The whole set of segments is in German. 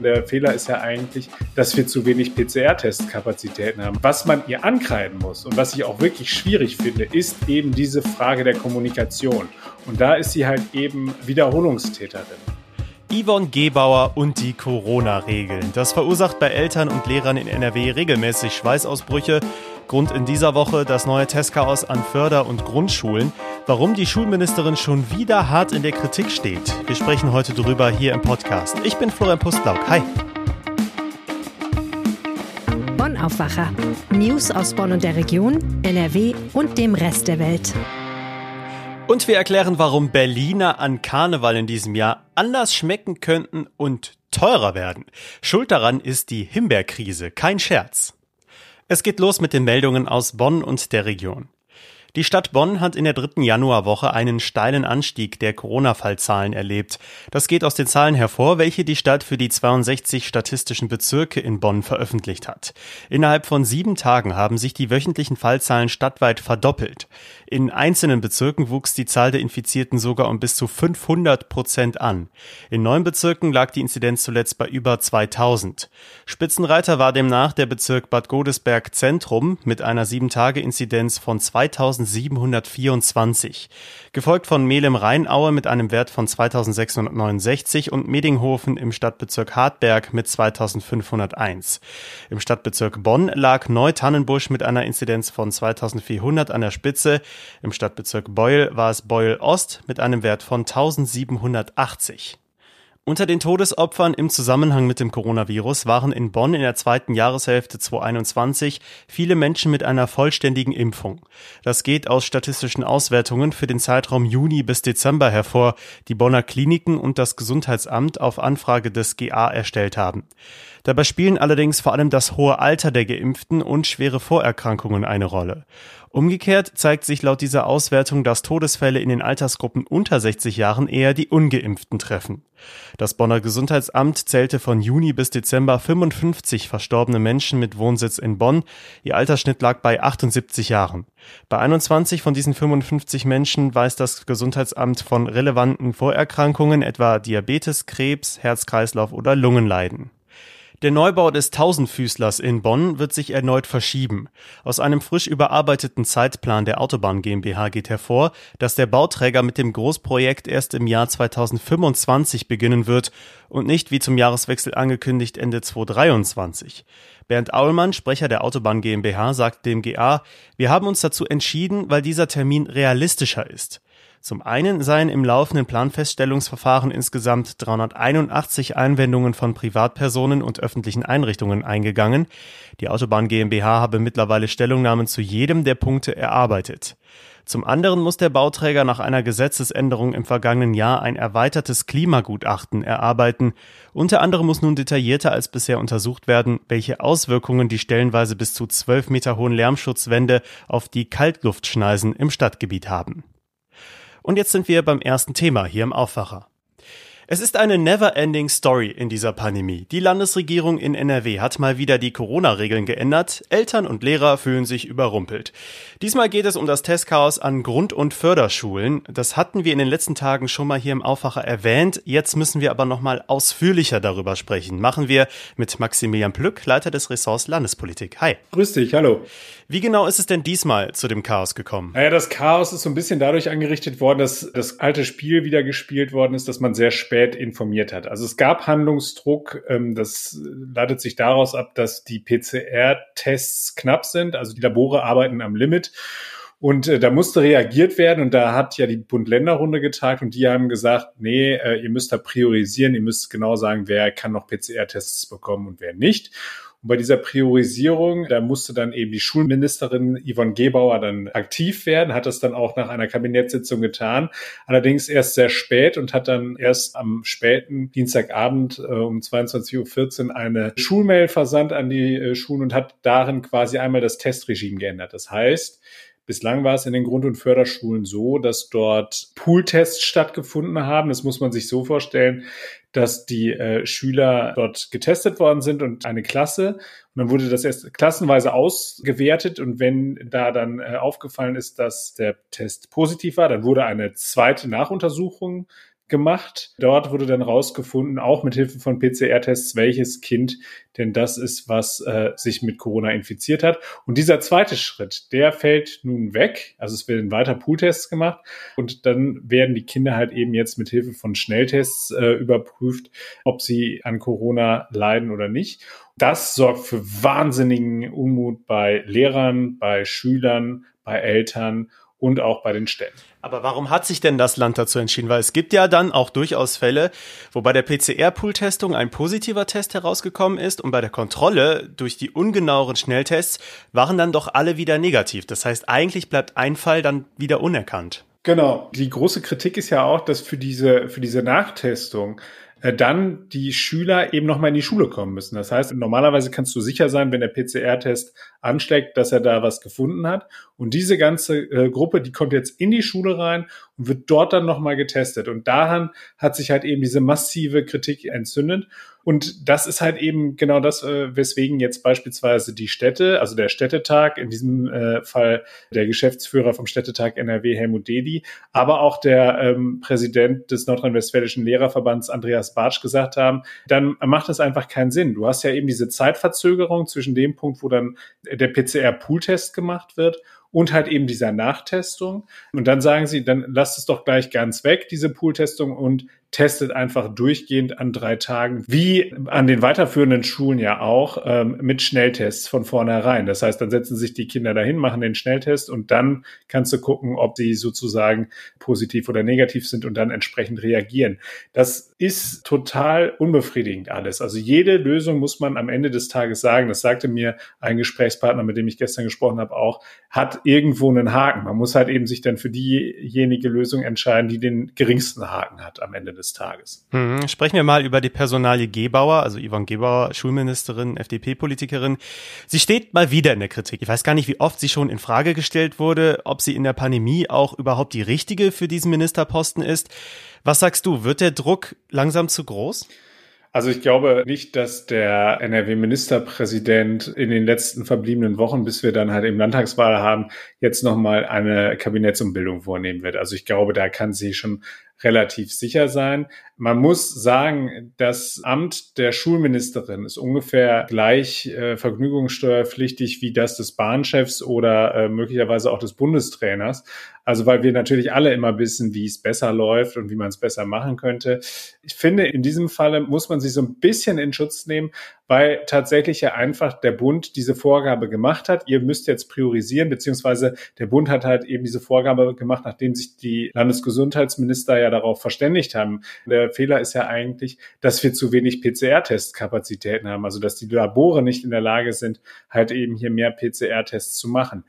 Der Fehler ist ja eigentlich, dass wir zu wenig PCR-Testkapazitäten haben. Was man ihr ankreiden muss und was ich auch wirklich schwierig finde, ist eben diese Frage der Kommunikation. Und da ist sie halt eben Wiederholungstäterin. Yvonne Gebauer und die Corona-Regeln. Das verursacht bei Eltern und Lehrern in NRW regelmäßig Schweißausbrüche. Grund in dieser Woche das neue Testchaos an Förder- und Grundschulen. Warum die Schulministerin schon wieder hart in der Kritik steht. Wir sprechen heute drüber hier im Podcast. Ich bin Florian Pustlauk. Hi. Bonn Aufwacher. News aus Bonn und der Region, NRW und dem Rest der Welt. Und wir erklären, warum Berliner an Karneval in diesem Jahr anders schmecken könnten und teurer werden. Schuld daran ist die Himbeerkrise, kein Scherz. Es geht los mit den Meldungen aus Bonn und der Region. Die Stadt Bonn hat in der dritten Januarwoche einen steilen Anstieg der Corona-Fallzahlen erlebt. Das geht aus den Zahlen hervor, welche die Stadt für die 62 statistischen Bezirke in Bonn veröffentlicht hat. Innerhalb von sieben Tagen haben sich die wöchentlichen Fallzahlen stadtweit verdoppelt. In einzelnen Bezirken wuchs die Zahl der Infizierten sogar um bis zu 500 Prozent an. In neun Bezirken lag die Inzidenz zuletzt bei über 2000. Spitzenreiter war demnach der Bezirk Bad Godesberg Zentrum mit einer 7-Tage-Inzidenz von 2000 2724, gefolgt von Melem-Rheinaue mit einem Wert von 2669 und Medinghofen im Stadtbezirk Hartberg mit 2501. Im Stadtbezirk Bonn lag Neutannenbusch mit einer Inzidenz von 2400 an der Spitze. Im Stadtbezirk Beul war es Beul Ost mit einem Wert von 1780. Unter den Todesopfern im Zusammenhang mit dem Coronavirus waren in Bonn in der zweiten Jahreshälfte 2021 viele Menschen mit einer vollständigen Impfung. Das geht aus statistischen Auswertungen für den Zeitraum Juni bis Dezember hervor, die Bonner Kliniken und das Gesundheitsamt auf Anfrage des GA erstellt haben. Dabei spielen allerdings vor allem das hohe Alter der Geimpften und schwere Vorerkrankungen eine Rolle. Umgekehrt zeigt sich laut dieser Auswertung, dass Todesfälle in den Altersgruppen unter 60 Jahren eher die ungeimpften treffen. Das Bonner Gesundheitsamt zählte von Juni bis Dezember 55 verstorbene Menschen mit Wohnsitz in Bonn. Ihr Altersschnitt lag bei 78 Jahren. Bei 21 von diesen 55 Menschen weiß das Gesundheitsamt von relevanten Vorerkrankungen, etwa Diabetes, Krebs, Herz-Kreislauf oder Lungenleiden. Der Neubau des Tausendfüßlers in Bonn wird sich erneut verschieben. Aus einem frisch überarbeiteten Zeitplan der Autobahn GmbH geht hervor, dass der Bauträger mit dem Großprojekt erst im Jahr 2025 beginnen wird und nicht wie zum Jahreswechsel angekündigt Ende 2023. Bernd Aulmann, Sprecher der Autobahn GmbH, sagt dem GA, wir haben uns dazu entschieden, weil dieser Termin realistischer ist. Zum einen seien im laufenden Planfeststellungsverfahren insgesamt 381 Einwendungen von Privatpersonen und öffentlichen Einrichtungen eingegangen. Die Autobahn GmbH habe mittlerweile Stellungnahmen zu jedem der Punkte erarbeitet. Zum anderen muss der Bauträger nach einer Gesetzesänderung im vergangenen Jahr ein erweitertes Klimagutachten erarbeiten. Unter anderem muss nun detaillierter als bisher untersucht werden, welche Auswirkungen die stellenweise bis zu zwölf Meter hohen Lärmschutzwände auf die Kaltluftschneisen im Stadtgebiet haben. Und jetzt sind wir beim ersten Thema hier im Aufwacher. Es ist eine never-ending Story in dieser Pandemie. Die Landesregierung in NRW hat mal wieder die Corona-Regeln geändert. Eltern und Lehrer fühlen sich überrumpelt. Diesmal geht es um das Testchaos an Grund- und Förderschulen. Das hatten wir in den letzten Tagen schon mal hier im Aufwacher erwähnt. Jetzt müssen wir aber noch mal ausführlicher darüber sprechen. Machen wir mit Maximilian Plück, Leiter des Ressorts Landespolitik. Hi. Grüß dich, hallo. Wie genau ist es denn diesmal zu dem Chaos gekommen? Naja, das Chaos ist so ein bisschen dadurch angerichtet worden, dass das alte Spiel wieder gespielt worden ist, dass man sehr spät informiert hat. Also es gab Handlungsdruck. Ähm, das leitet sich daraus ab, dass die PCR-Tests knapp sind. Also die Labore arbeiten am Limit. Und äh, da musste reagiert werden und da hat ja die Bund-Länder-Runde getagt und die haben gesagt, nee, äh, ihr müsst da priorisieren, ihr müsst genau sagen, wer kann noch PCR-Tests bekommen und wer nicht. Und bei dieser Priorisierung, da musste dann eben die Schulministerin Yvonne Gebauer dann aktiv werden, hat das dann auch nach einer Kabinettssitzung getan. Allerdings erst sehr spät und hat dann erst am späten Dienstagabend äh, um 22.14 Uhr eine Schulmail versandt an die äh, Schulen und hat darin quasi einmal das Testregime geändert. Das heißt, Bislang war es in den Grund- und Förderschulen so, dass dort Pooltests stattgefunden haben. Das muss man sich so vorstellen, dass die äh, Schüler dort getestet worden sind und eine Klasse. Und dann wurde das erst klassenweise ausgewertet. Und wenn da dann äh, aufgefallen ist, dass der Test positiv war, dann wurde eine zweite Nachuntersuchung gemacht. Dort wurde dann rausgefunden, auch mit Hilfe von PCR-Tests, welches Kind denn das ist, was äh, sich mit Corona infiziert hat. Und dieser zweite Schritt, der fällt nun weg. Also es werden weiter Pooltests gemacht und dann werden die Kinder halt eben jetzt mit Hilfe von Schnelltests äh, überprüft, ob sie an Corona leiden oder nicht. Das sorgt für wahnsinnigen Unmut bei Lehrern, bei Schülern, bei Eltern und auch bei den Städten. Aber warum hat sich denn das Land dazu entschieden? Weil es gibt ja dann auch durchaus Fälle, wo bei der PCR-Pool-Testung ein positiver Test herausgekommen ist und bei der Kontrolle durch die ungenaueren Schnelltests waren dann doch alle wieder negativ. Das heißt, eigentlich bleibt ein Fall dann wieder unerkannt. Genau. Die große Kritik ist ja auch, dass für diese, für diese Nachtestung dann die Schüler eben nochmal in die Schule kommen müssen. Das heißt, normalerweise kannst du sicher sein, wenn der PCR-Test ansteckt, dass er da was gefunden hat. Und diese ganze äh, Gruppe, die kommt jetzt in die Schule rein und wird dort dann nochmal getestet. Und daran hat sich halt eben diese massive Kritik entzündet. Und das ist halt eben genau das, äh, weswegen jetzt beispielsweise die Städte, also der Städtetag, in diesem äh, Fall der Geschäftsführer vom Städtetag NRW, Helmut Dedi, aber auch der ähm, Präsident des Nordrhein-Westfälischen Lehrerverbands, Andreas Bartsch, gesagt haben, dann macht es einfach keinen Sinn. Du hast ja eben diese Zeitverzögerung zwischen dem Punkt, wo dann der PCR-Pool-Test gemacht wird und halt eben dieser Nachtestung. Und dann sagen sie, dann lasst es doch gleich ganz weg, diese Pooltestung, und testet einfach durchgehend an drei Tagen, wie an den weiterführenden Schulen ja auch, ähm, mit Schnelltests von vornherein. Das heißt, dann setzen sich die Kinder dahin, machen den Schnelltest und dann kannst du gucken, ob sie sozusagen positiv oder negativ sind und dann entsprechend reagieren. Das ist total unbefriedigend alles. Also jede Lösung muss man am Ende des Tages sagen, das sagte mir ein Gesprächspartner, mit dem ich gestern gesprochen habe, auch, hat irgendwo einen Haken. Man muss halt eben sich dann für diejenige Lösung entscheiden, die den geringsten Haken hat am Ende des Tages. Hm, sprechen wir mal über die Personalie Gebauer, also Yvonne Gebauer, Schulministerin, FDP-Politikerin. Sie steht mal wieder in der Kritik. Ich weiß gar nicht, wie oft sie schon in Frage gestellt wurde, ob sie in der Pandemie auch überhaupt die richtige für diesen Ministerposten ist. Was sagst du, wird der Druck langsam zu groß? Also ich glaube nicht, dass der NRW-Ministerpräsident in den letzten verbliebenen Wochen, bis wir dann halt eben Landtagswahl haben, jetzt nochmal eine Kabinettsumbildung vornehmen wird. Also ich glaube, da kann sie schon relativ sicher sein. Man muss sagen, das Amt der Schulministerin ist ungefähr gleich äh, vergnügungssteuerpflichtig wie das des Bahnchefs oder äh, möglicherweise auch des Bundestrainers. Also weil wir natürlich alle immer wissen, wie es besser läuft und wie man es besser machen könnte. Ich finde, in diesem Falle muss man sich so ein bisschen in Schutz nehmen, weil tatsächlich ja einfach der Bund diese Vorgabe gemacht hat. Ihr müsst jetzt priorisieren, beziehungsweise der Bund hat halt eben diese Vorgabe gemacht, nachdem sich die Landesgesundheitsminister ja darauf verständigt haben. Der Fehler ist ja eigentlich, dass wir zu wenig PCR-Testkapazitäten haben, also dass die Labore nicht in der Lage sind, halt eben hier mehr PCR-Tests zu machen.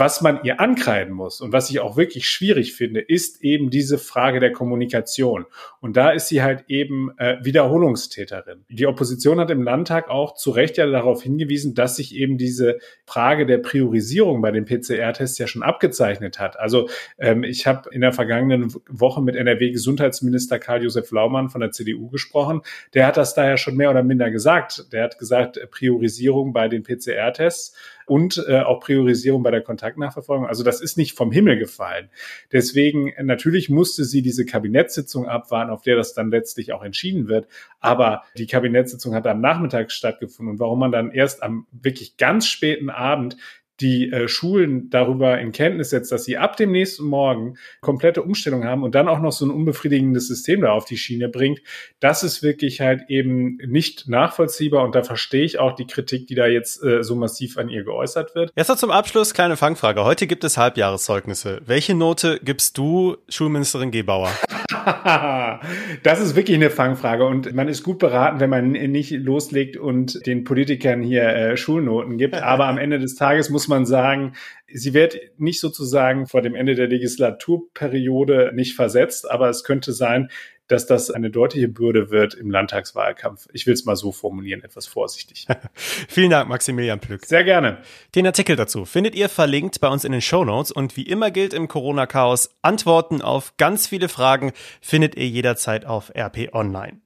Was man ihr ankreiden muss und was ich auch wirklich schwierig finde, ist eben diese Frage der Kommunikation. Und da ist sie halt eben äh, Wiederholungstäterin. Die Opposition hat im Landtag auch zu Recht ja darauf hingewiesen, dass sich eben diese Frage der Priorisierung bei den PCR-Tests ja schon abgezeichnet hat. Also ähm, ich habe in der vergangenen Woche mit NRW-Gesundheitsminister Karl-Josef Laumann von der CDU gesprochen. Der hat das daher schon mehr oder minder gesagt. Der hat gesagt, Priorisierung bei den PCR-Tests und äh, auch Priorisierung bei der Kontaktnachverfolgung. Also das ist nicht vom Himmel gefallen. Deswegen äh, natürlich musste sie diese Kabinettssitzung abwarten, auf der das dann letztlich auch entschieden wird. Aber die Kabinettssitzung hat am Nachmittag stattgefunden. Und warum man dann erst am wirklich ganz späten Abend die äh, Schulen darüber in Kenntnis setzt, dass sie ab dem nächsten Morgen komplette Umstellung haben und dann auch noch so ein unbefriedigendes System da auf die Schiene bringt, das ist wirklich halt eben nicht nachvollziehbar und da verstehe ich auch die Kritik, die da jetzt äh, so massiv an ihr geäußert wird. Jetzt noch zum Abschluss kleine Fangfrage. Heute gibt es Halbjahreszeugnisse. Welche Note gibst du Schulministerin Gebauer? das ist wirklich eine Fangfrage und man ist gut beraten, wenn man nicht loslegt und den Politikern hier äh, Schulnoten gibt. Aber am Ende des Tages muss man sagen, sie wird nicht sozusagen vor dem Ende der Legislaturperiode nicht versetzt, aber es könnte sein, dass das eine deutliche Bürde wird im Landtagswahlkampf. Ich will es mal so formulieren, etwas vorsichtig. Vielen Dank, Maximilian Plück. Sehr gerne. Den Artikel dazu findet ihr verlinkt bei uns in den Show Notes und wie immer gilt im Corona-Chaos, Antworten auf ganz viele Fragen findet ihr jederzeit auf RP Online.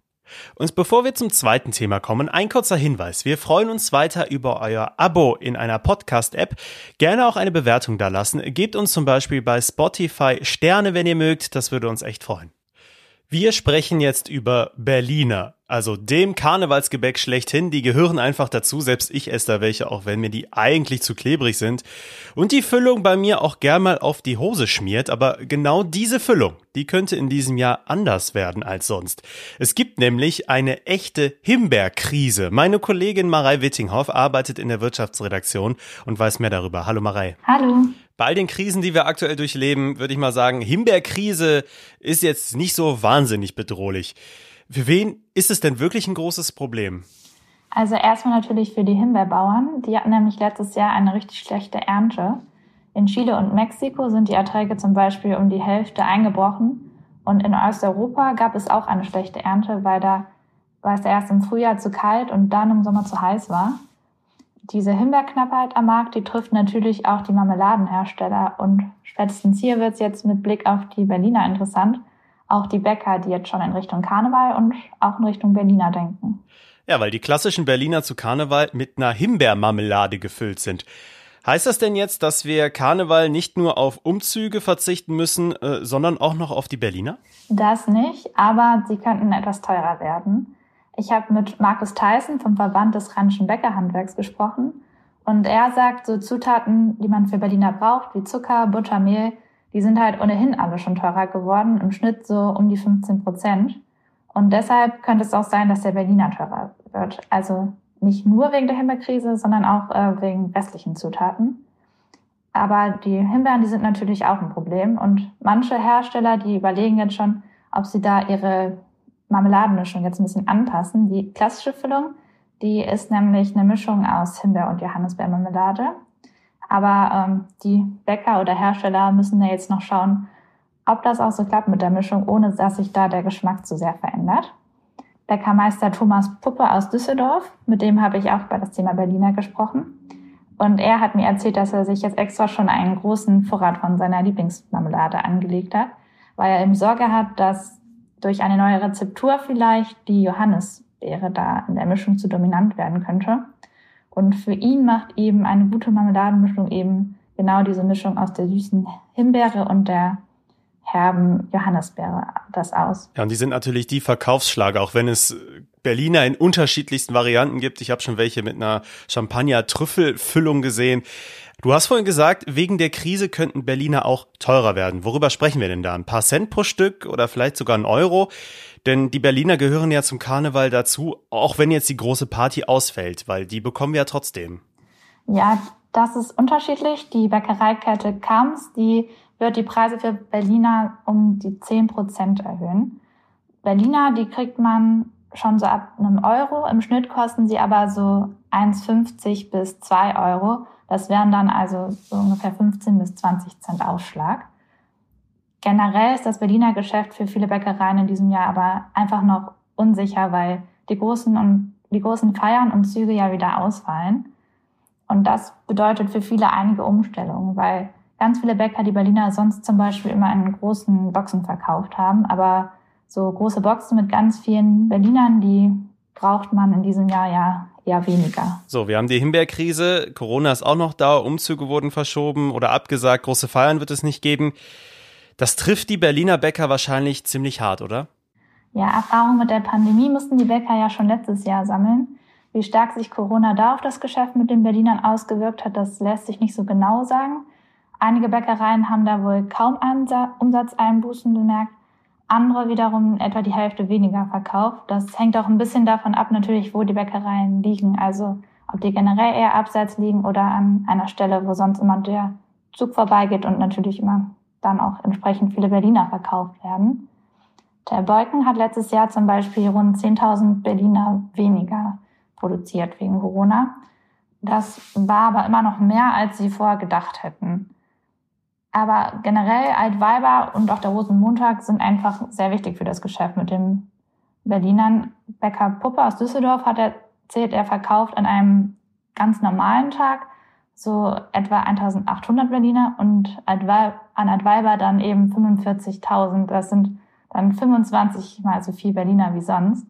Und bevor wir zum zweiten Thema kommen, ein kurzer Hinweis. Wir freuen uns weiter über euer Abo in einer Podcast-App. Gerne auch eine Bewertung da lassen. Gebt uns zum Beispiel bei Spotify Sterne, wenn ihr mögt. Das würde uns echt freuen. Wir sprechen jetzt über Berliner, also dem Karnevalsgebäck schlechthin. Die gehören einfach dazu. Selbst ich esse da welche, auch wenn mir die eigentlich zu klebrig sind. Und die Füllung bei mir auch gern mal auf die Hose schmiert. Aber genau diese Füllung, die könnte in diesem Jahr anders werden als sonst. Es gibt nämlich eine echte Himbeerkrise. Meine Kollegin Marei Wittinghoff arbeitet in der Wirtschaftsredaktion und weiß mehr darüber. Hallo Marei. Hallo. Bei all den Krisen, die wir aktuell durchleben, würde ich mal sagen, Himbeerkrise ist jetzt nicht so wahnsinnig bedrohlich. Für wen ist es denn wirklich ein großes Problem? Also erstmal natürlich für die Himbeerbauern. Die hatten nämlich letztes Jahr eine richtig schlechte Ernte. In Chile und Mexiko sind die Erträge zum Beispiel um die Hälfte eingebrochen. Und in Osteuropa gab es auch eine schlechte Ernte, weil da weil es erst im Frühjahr zu kalt und dann im Sommer zu heiß war diese Himbeerknappheit am Markt, die trifft natürlich auch die Marmeladenhersteller. Und spätestens hier wird es jetzt mit Blick auf die Berliner interessant. Auch die Bäcker, die jetzt schon in Richtung Karneval und auch in Richtung Berliner denken. Ja, weil die klassischen Berliner zu Karneval mit einer Himbeermarmelade gefüllt sind. Heißt das denn jetzt, dass wir Karneval nicht nur auf Umzüge verzichten müssen, äh, sondern auch noch auf die Berliner? Das nicht, aber sie könnten etwas teurer werden. Ich habe mit Markus Theissen vom Verband des Rheinischen Bäckerhandwerks gesprochen und er sagt, so Zutaten, die man für Berliner braucht, wie Zucker, Butter, Mehl, die sind halt ohnehin alle schon teurer geworden, im Schnitt so um die 15 Prozent. Und deshalb könnte es auch sein, dass der Berliner teurer wird. Also nicht nur wegen der Himbeerkrise, sondern auch äh, wegen restlichen Zutaten. Aber die Himbeeren, die sind natürlich auch ein Problem. Und manche Hersteller, die überlegen jetzt schon, ob sie da ihre Marmeladenmischung jetzt ein bisschen anpassen. Die klassische Füllung, die ist nämlich eine Mischung aus Himbeer- und Johannisbeermarmelade. Aber ähm, die Bäcker oder Hersteller müssen ja jetzt noch schauen, ob das auch so klappt mit der Mischung, ohne dass sich da der Geschmack zu sehr verändert. Bäckermeister Thomas Puppe aus Düsseldorf, mit dem habe ich auch über das Thema Berliner gesprochen. Und er hat mir erzählt, dass er sich jetzt extra schon einen großen Vorrat von seiner Lieblingsmarmelade angelegt hat, weil er eben Sorge hat, dass durch eine neue Rezeptur vielleicht die Johannisbeere da in der Mischung zu dominant werden könnte. Und für ihn macht eben eine gute Marmeladenmischung eben genau diese Mischung aus der süßen Himbeere und der herben Johannisbeere das aus. Ja, und die sind natürlich die Verkaufsschlager, auch wenn es Berliner in unterschiedlichsten Varianten gibt. Ich habe schon welche mit einer Champagner-Trüffelfüllung gesehen. Du hast vorhin gesagt, wegen der Krise könnten Berliner auch teurer werden. Worüber sprechen wir denn da? Ein paar Cent pro Stück oder vielleicht sogar ein Euro? Denn die Berliner gehören ja zum Karneval dazu, auch wenn jetzt die große Party ausfällt, weil die bekommen wir ja trotzdem. Ja, das ist unterschiedlich. Die Bäckereikette Kams, die wird die Preise für Berliner um die 10 Prozent erhöhen. Berliner, die kriegt man schon so ab einem Euro. Im Schnitt kosten sie aber so 1,50 bis 2 Euro. Das wären dann also so ungefähr 15 bis 20 Cent Aufschlag. Generell ist das Berliner Geschäft für viele Bäckereien in diesem Jahr aber einfach noch unsicher, weil die großen und die großen Feiern und Züge ja wieder ausfallen. Und das bedeutet für viele einige Umstellungen, weil ganz viele Bäcker die Berliner sonst zum Beispiel immer in großen Boxen verkauft haben, aber so große Boxen mit ganz vielen Berlinern, die braucht man in diesem Jahr ja eher weniger. So, wir haben die Himbeerkrise, Corona ist auch noch da, Umzüge wurden verschoben oder abgesagt, große Feiern wird es nicht geben. Das trifft die Berliner Bäcker wahrscheinlich ziemlich hart, oder? Ja, Erfahrung mit der Pandemie mussten die Bäcker ja schon letztes Jahr sammeln. Wie stark sich Corona da auf das Geschäft mit den Berlinern ausgewirkt hat, das lässt sich nicht so genau sagen. Einige Bäckereien haben da wohl kaum Umsatzeinbußen bemerkt andere wiederum etwa die Hälfte weniger verkauft. Das hängt auch ein bisschen davon ab, natürlich, wo die Bäckereien liegen. Also ob die generell eher abseits liegen oder an einer Stelle, wo sonst immer der Zug vorbeigeht und natürlich immer dann auch entsprechend viele Berliner verkauft werden. Der Beuken hat letztes Jahr zum Beispiel rund 10.000 Berliner weniger produziert wegen Corona. Das war aber immer noch mehr, als sie vorher gedacht hätten. Aber generell Altweiber und auch der Rosenmontag sind einfach sehr wichtig für das Geschäft mit dem Berlinern. Bäcker Puppe aus Düsseldorf hat erzählt, er verkauft an einem ganz normalen Tag so etwa 1800 Berliner und an Altweiber dann eben 45.000. Das sind dann 25 mal so viel Berliner wie sonst.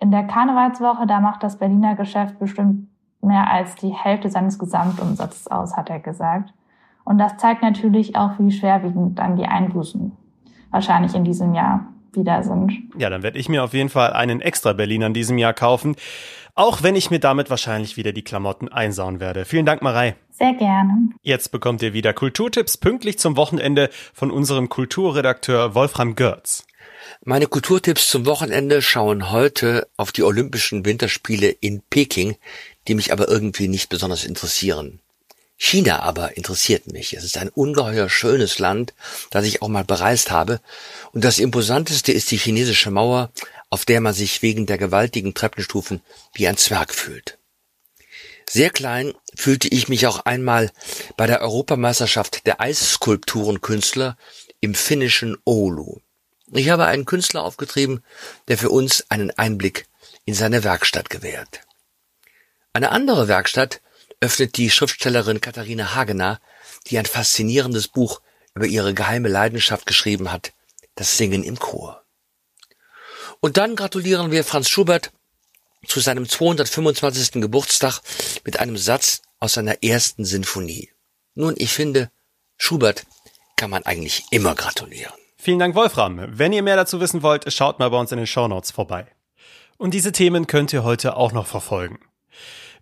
In der Karnevalswoche, da macht das Berliner Geschäft bestimmt mehr als die Hälfte seines Gesamtumsatzes aus, hat er gesagt. Und das zeigt natürlich auch, wie schwerwiegend dann die Einbußen wahrscheinlich in diesem Jahr wieder sind. Ja, dann werde ich mir auf jeden Fall einen extra Berlin an diesem Jahr kaufen. Auch wenn ich mir damit wahrscheinlich wieder die Klamotten einsauen werde. Vielen Dank, Marei. Sehr gerne. Jetzt bekommt ihr wieder Kulturtipps pünktlich zum Wochenende von unserem Kulturredakteur Wolfram Görz. Meine Kulturtipps zum Wochenende schauen heute auf die Olympischen Winterspiele in Peking, die mich aber irgendwie nicht besonders interessieren. China aber interessiert mich. Es ist ein ungeheuer schönes Land, das ich auch mal bereist habe. Und das imposanteste ist die chinesische Mauer, auf der man sich wegen der gewaltigen Treppenstufen wie ein Zwerg fühlt. Sehr klein fühlte ich mich auch einmal bei der Europameisterschaft der Eisskulpturenkünstler im finnischen Oulu. Ich habe einen Künstler aufgetrieben, der für uns einen Einblick in seine Werkstatt gewährt. Eine andere Werkstatt öffnet die Schriftstellerin Katharina Hagener, die ein faszinierendes Buch über ihre geheime Leidenschaft geschrieben hat, das Singen im Chor. Und dann gratulieren wir Franz Schubert zu seinem 225. Geburtstag mit einem Satz aus seiner ersten Sinfonie. Nun, ich finde, Schubert kann man eigentlich immer gratulieren. Vielen Dank, Wolfram. Wenn ihr mehr dazu wissen wollt, schaut mal bei uns in den Shownotes vorbei. Und diese Themen könnt ihr heute auch noch verfolgen.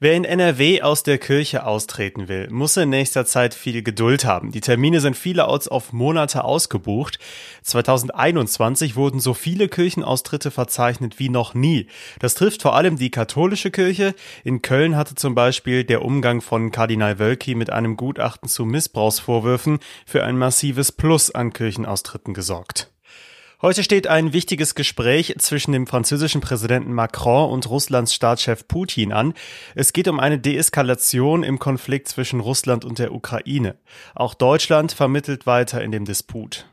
Wer in NRW aus der Kirche austreten will, muss in nächster Zeit viel Geduld haben. Die Termine sind vielerorts auf Monate ausgebucht. 2021 wurden so viele Kirchenaustritte verzeichnet wie noch nie. Das trifft vor allem die katholische Kirche. In Köln hatte zum Beispiel der Umgang von Kardinal Wölki mit einem Gutachten zu Missbrauchsvorwürfen für ein massives Plus an Kirchenaustritten gesorgt. Heute steht ein wichtiges Gespräch zwischen dem französischen Präsidenten Macron und Russlands Staatschef Putin an. Es geht um eine Deeskalation im Konflikt zwischen Russland und der Ukraine. Auch Deutschland vermittelt weiter in dem Disput.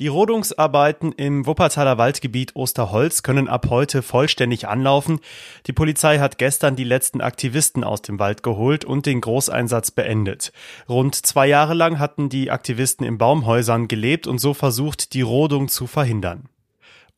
Die Rodungsarbeiten im Wuppertaler Waldgebiet Osterholz können ab heute vollständig anlaufen. Die Polizei hat gestern die letzten Aktivisten aus dem Wald geholt und den Großeinsatz beendet. Rund zwei Jahre lang hatten die Aktivisten in Baumhäusern gelebt und so versucht, die Rodung zu verhindern.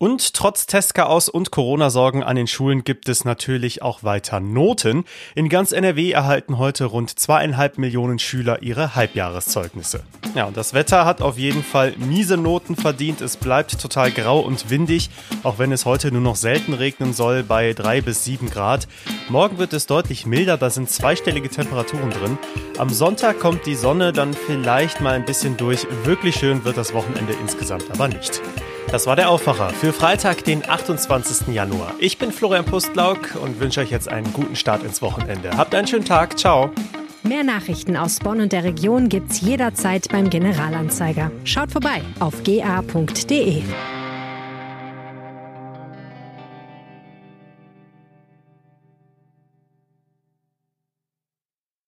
Und trotz Testchaos und Corona-Sorgen an den Schulen gibt es natürlich auch weiter Noten. In ganz NRW erhalten heute rund zweieinhalb Millionen Schüler ihre Halbjahreszeugnisse. Ja, und das Wetter hat auf jeden Fall miese Noten verdient. Es bleibt total grau und windig, auch wenn es heute nur noch selten regnen soll bei drei bis sieben Grad. Morgen wird es deutlich milder, da sind zweistellige Temperaturen drin. Am Sonntag kommt die Sonne dann vielleicht mal ein bisschen durch. Wirklich schön wird das Wochenende insgesamt aber nicht. Das war der Aufwacher für Freitag, den 28. Januar. Ich bin Florian Pustlauk und wünsche euch jetzt einen guten Start ins Wochenende. Habt einen schönen Tag. Ciao. Mehr Nachrichten aus Bonn und der Region gibt's jederzeit beim Generalanzeiger. Schaut vorbei auf ga.de.